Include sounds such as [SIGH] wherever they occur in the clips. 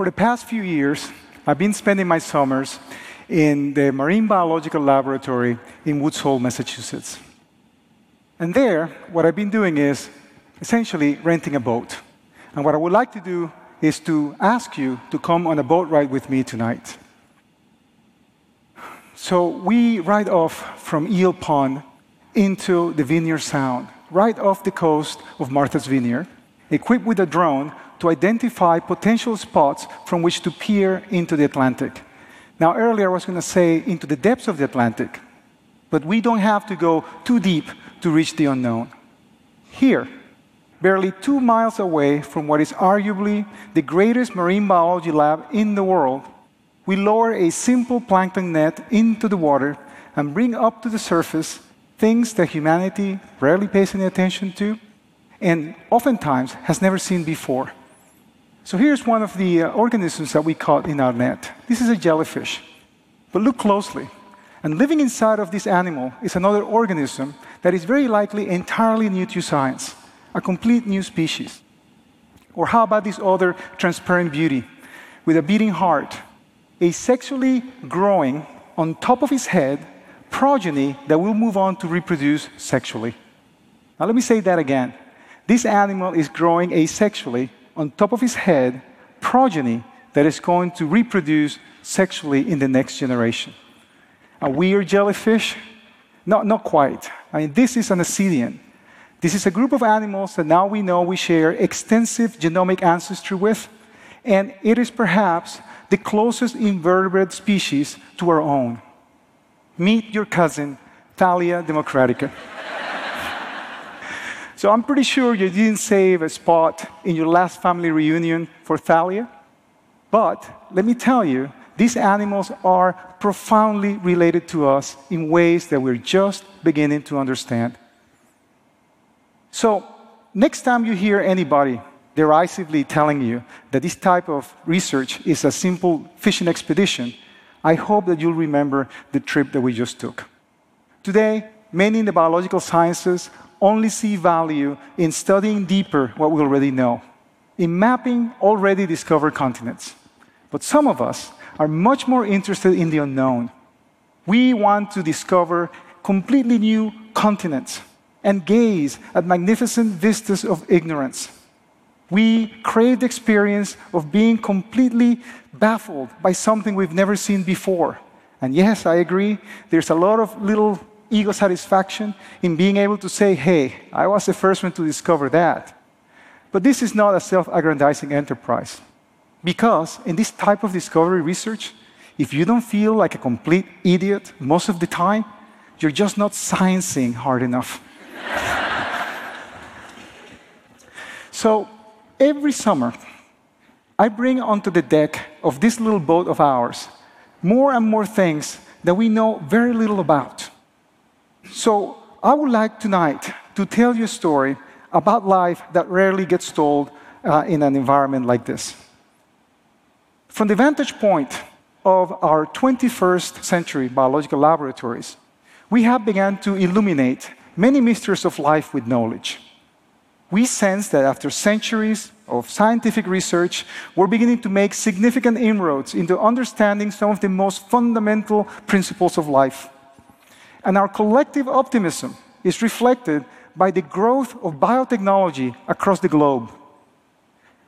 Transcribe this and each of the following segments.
For the past few years, I've been spending my summers in the Marine Biological Laboratory in Woods Hole, Massachusetts. And there, what I've been doing is essentially renting a boat. And what I would like to do is to ask you to come on a boat ride with me tonight. So we ride off from Eel Pond into the Vineyard Sound, right off the coast of Martha's Vineyard, equipped with a drone to identify potential spots from which to peer into the Atlantic. Now, earlier I was going to say into the depths of the Atlantic, but we don't have to go too deep to reach the unknown. Here, barely two miles away from what is arguably the greatest marine biology lab in the world, we lower a simple plankton net into the water and bring up to the surface things that humanity rarely pays any attention to and oftentimes has never seen before. So here's one of the uh, organisms that we caught in our net. This is a jellyfish. But look closely. And living inside of this animal is another organism that is very likely entirely new to science, a complete new species. Or how about this other transparent beauty with a beating heart, a sexually growing on top of his head progeny that will move on to reproduce sexually. Now, let me say that again. This animal is growing asexually on top of his head progeny that is going to reproduce sexually in the next generation. A weird jellyfish? No, not quite. I mean, this is an ascidian. This is a group of animals that now we know we share extensive genomic ancestry with, and it is perhaps the closest invertebrate species to our own. Meet your cousin, Thalia democratica. So I'm pretty sure you didn't save a spot in your last family reunion for Thalia. But let me tell you, these animals are profoundly related to us in ways that we're just beginning to understand. So, next time you hear anybody derisively telling you that this type of research is a simple fishing expedition, I hope that you'll remember the trip that we just took. Today, many in the biological sciences only see value in studying deeper what we already know, in mapping already discovered continents. But some of us are much more interested in the unknown. We want to discover completely new continents and gaze at magnificent vistas of ignorance. We crave the experience of being completely baffled by something we've never seen before. And yes, I agree, there's a lot of little ego satisfaction in being able to say, hey, I was the first one to discover that. But this is not a self aggrandizing enterprise. Because in this type of discovery research, if you don't feel like a complete idiot most of the time, you're just not sciencing hard enough. [LAUGHS] so every summer, I bring onto the deck of this little boat of ours more and more things that we know very little about. So I would like tonight to tell you a story about life that rarely gets told uh, in an environment like this. From the vantage point of our 21st century biological laboratories, we have begun to illuminate many mysteries of life with knowledge we sense that after centuries of scientific research, we're beginning to make significant inroads into understanding some of the most fundamental principles of life. And our collective optimism is reflected by the growth of biotechnology across the globe,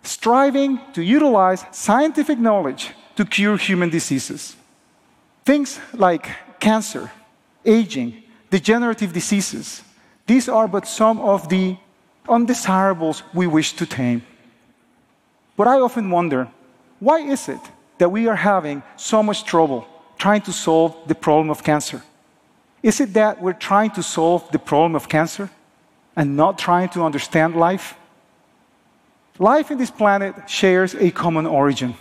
striving to utilize scientific knowledge to cure human diseases. Things like cancer, aging, degenerative diseases, these are but some of the undesirables we wish to tame. But I often wonder why is it that we are having so much trouble trying to solve the problem of cancer? Is it that we're trying to solve the problem of cancer and not trying to understand life? Life in this planet shares a common origin.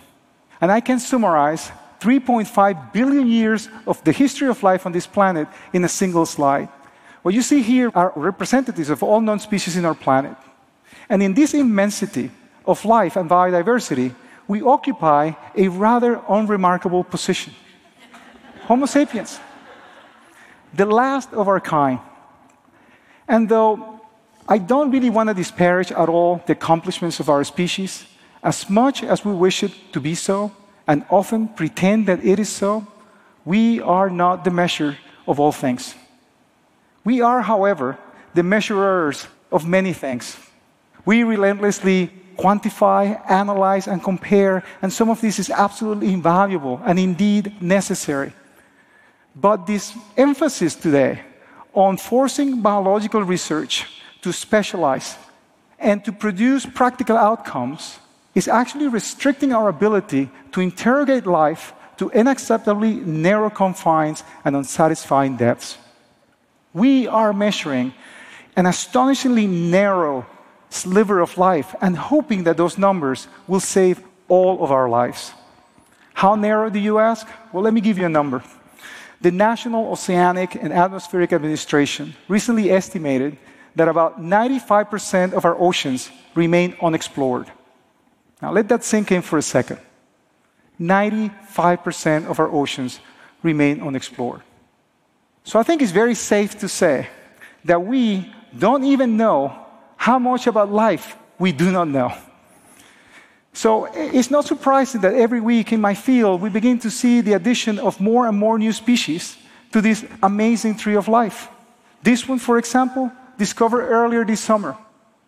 And I can summarize 3.5 billion years of the history of life on this planet in a single slide. What you see here are representatives of all known species in our planet. And in this immensity of life and biodiversity, we occupy a rather unremarkable position. Homo sapiens, the last of our kind. And though I don't really want to disparage at all the accomplishments of our species, as much as we wish it to be so, and often pretend that it is so, we are not the measure of all things. We are, however, the measurers of many things. We relentlessly quantify, analyze, and compare, and some of this is absolutely invaluable and indeed necessary. But this emphasis today on forcing biological research to specialize and to produce practical outcomes is actually restricting our ability to interrogate life to unacceptably narrow confines and unsatisfying depths. We are measuring an astonishingly narrow sliver of life and hoping that those numbers will save all of our lives. How narrow do you ask? Well, let me give you a number. The National Oceanic and Atmospheric Administration recently estimated that about 95% of our oceans remain unexplored. Now, let that sink in for a second. 95% of our oceans remain unexplored. So I think it's very safe to say that we don't even know how much about life we do not know. So it's not surprising that every week in my field we begin to see the addition of more and more new species to this amazing tree of life. This one, for example, discovered earlier this summer,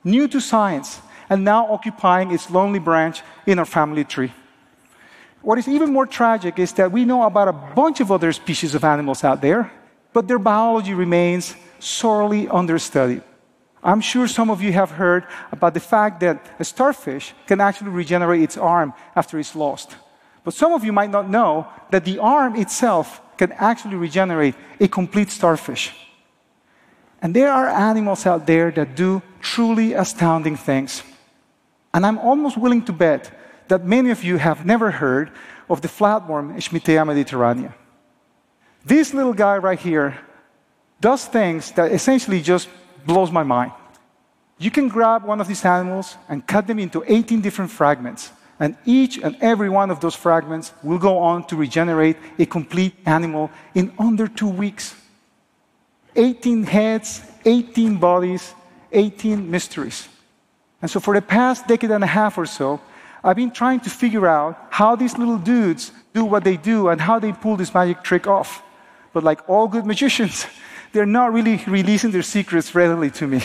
new to science, and now occupying its lonely branch in our family tree. What is even more tragic is that we know about a bunch of other species of animals out there, but their biology remains sorely understudied. I'm sure some of you have heard about the fact that a starfish can actually regenerate its arm after it's lost. But some of you might not know that the arm itself can actually regenerate a complete starfish. And there are animals out there that do truly astounding things. And I'm almost willing to bet that many of you have never heard of the flatworm Schmidtea mediterranea. This little guy right here does things that essentially just blows my mind. You can grab one of these animals and cut them into 18 different fragments, and each and every one of those fragments will go on to regenerate a complete animal in under two weeks. 18 heads, 18 bodies, 18 mysteries. And so, for the past decade and a half or so, I've been trying to figure out how these little dudes do what they do and how they pull this magic trick off. But, like all good magicians, [LAUGHS] they're not really releasing their secrets readily to me.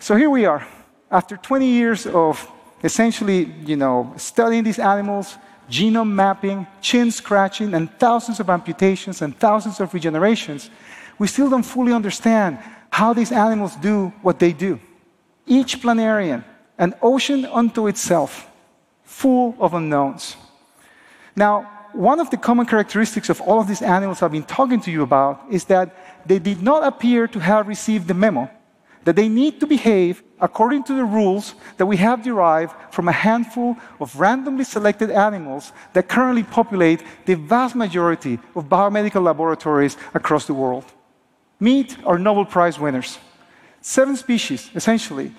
so here we are. After 20 years of essentially, you know, studying these animals, genome mapping, chin scratching, and thousands of amputations and thousands of regenerations, we still don't fully understand how these animals do what they do. Each planarian, an ocean unto itself, full of unknowns. Now, one of the common characteristics of all of these animals I've been talking to you about is that they did not appear to have received the memo that they need to behave according to the rules that we have derived from a handful of randomly selected animals that currently populate the vast majority of biomedical laboratories across the world. Meet our Nobel Prize winners. Seven species, essentially,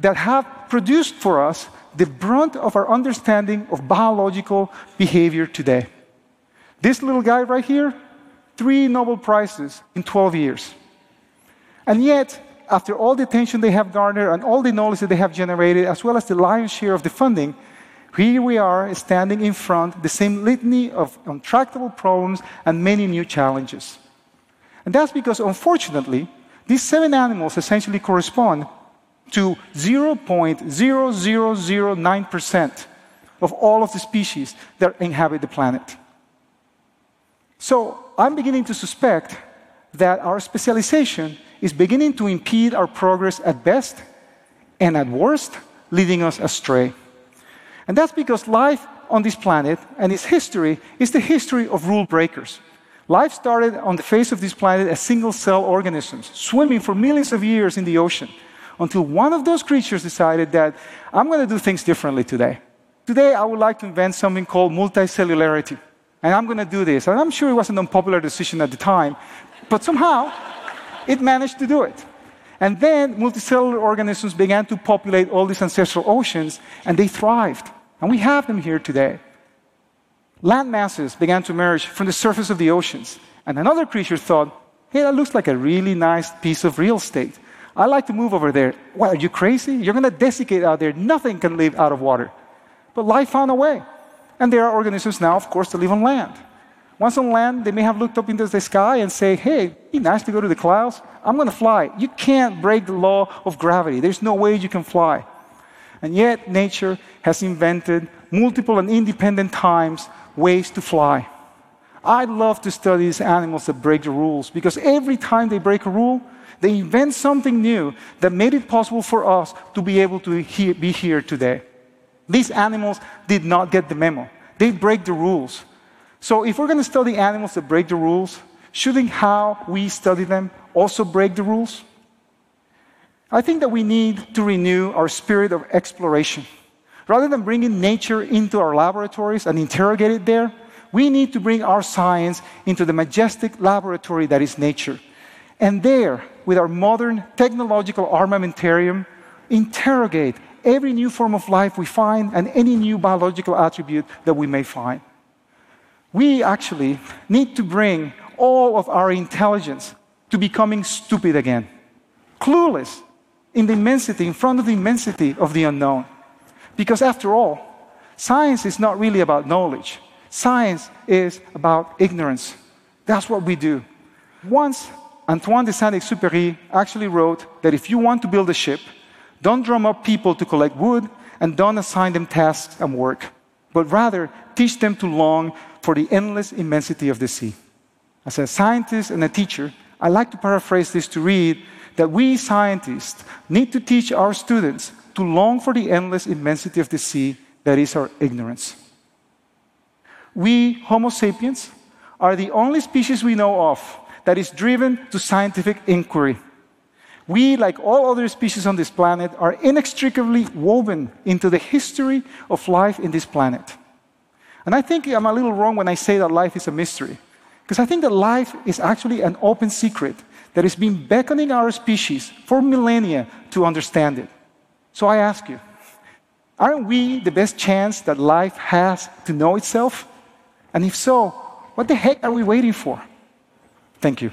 that have produced for us the brunt of our understanding of biological behavior today. This little guy right here, three Nobel Prizes in 12 years. And yet, after all the attention they have garnered and all the knowledge that they have generated, as well as the lion's share of the funding, here we are standing in front the same litany of untractable problems and many new challenges. And that's because, unfortunately, these seven animals essentially correspond to 0.0009% of all of the species that inhabit the planet. So I'm beginning to suspect that our specialization is beginning to impede our progress at best and at worst, leading us astray. And that's because life on this planet and its history is the history of rule breakers. Life started on the face of this planet as single cell organisms, swimming for millions of years in the ocean, until one of those creatures decided that I'm going to do things differently today. Today, I would like to invent something called multicellularity and I'm going to do this. And I'm sure it was an unpopular decision at the time, but somehow it managed to do it. And then multicellular organisms began to populate all these ancestral oceans, and they thrived. And we have them here today. Land masses began to emerge from the surface of the oceans. And another creature thought, hey, that looks like a really nice piece of real estate. I like to move over there. What, are you crazy? You're going to desiccate out there. Nothing can live out of water. But life found a way. And there are organisms now, of course, that live on land. Once on land, they may have looked up into the sky and say, hey, be nice to go to the clouds. I'm going to fly. You can't break the law of gravity. There's no way you can fly. And yet, nature has invented multiple and independent times ways to fly. I love to study these animals that break the rules because every time they break a rule, they invent something new that made it possible for us to be able to be here today. These animals did not get the memo, they break the rules. So, if we're going to study animals that break the rules, shouldn't how we study them also break the rules? I think that we need to renew our spirit of exploration. Rather than bringing nature into our laboratories and interrogate it there, we need to bring our science into the majestic laboratory that is nature. And there, with our modern technological armamentarium, interrogate every new form of life we find and any new biological attribute that we may find. We actually need to bring all of our intelligence to becoming stupid again, clueless in the immensity, in front of the immensity of the unknown. Because after all, science is not really about knowledge. Science is about ignorance. That's what we do. Once, Antoine de Saint Exupéry actually wrote that if you want to build a ship, don't drum up people to collect wood and don't assign them tasks and work, but rather teach them to long for the endless immensity of the sea. As a scientist and a teacher, I like to paraphrase this to read that we scientists need to teach our students to long for the endless immensity of the sea that is our ignorance. We, Homo sapiens, are the only species we know of that is driven to scientific inquiry. We, like all other species on this planet, are inextricably woven into the history of life in this planet. And I think I'm a little wrong when I say that life is a mystery, because I think that life is actually an open secret that has been beckoning our species for millennia to understand it. So I ask you, aren't we the best chance that life has to know itself? And if so, what the heck are we waiting for? Thank you.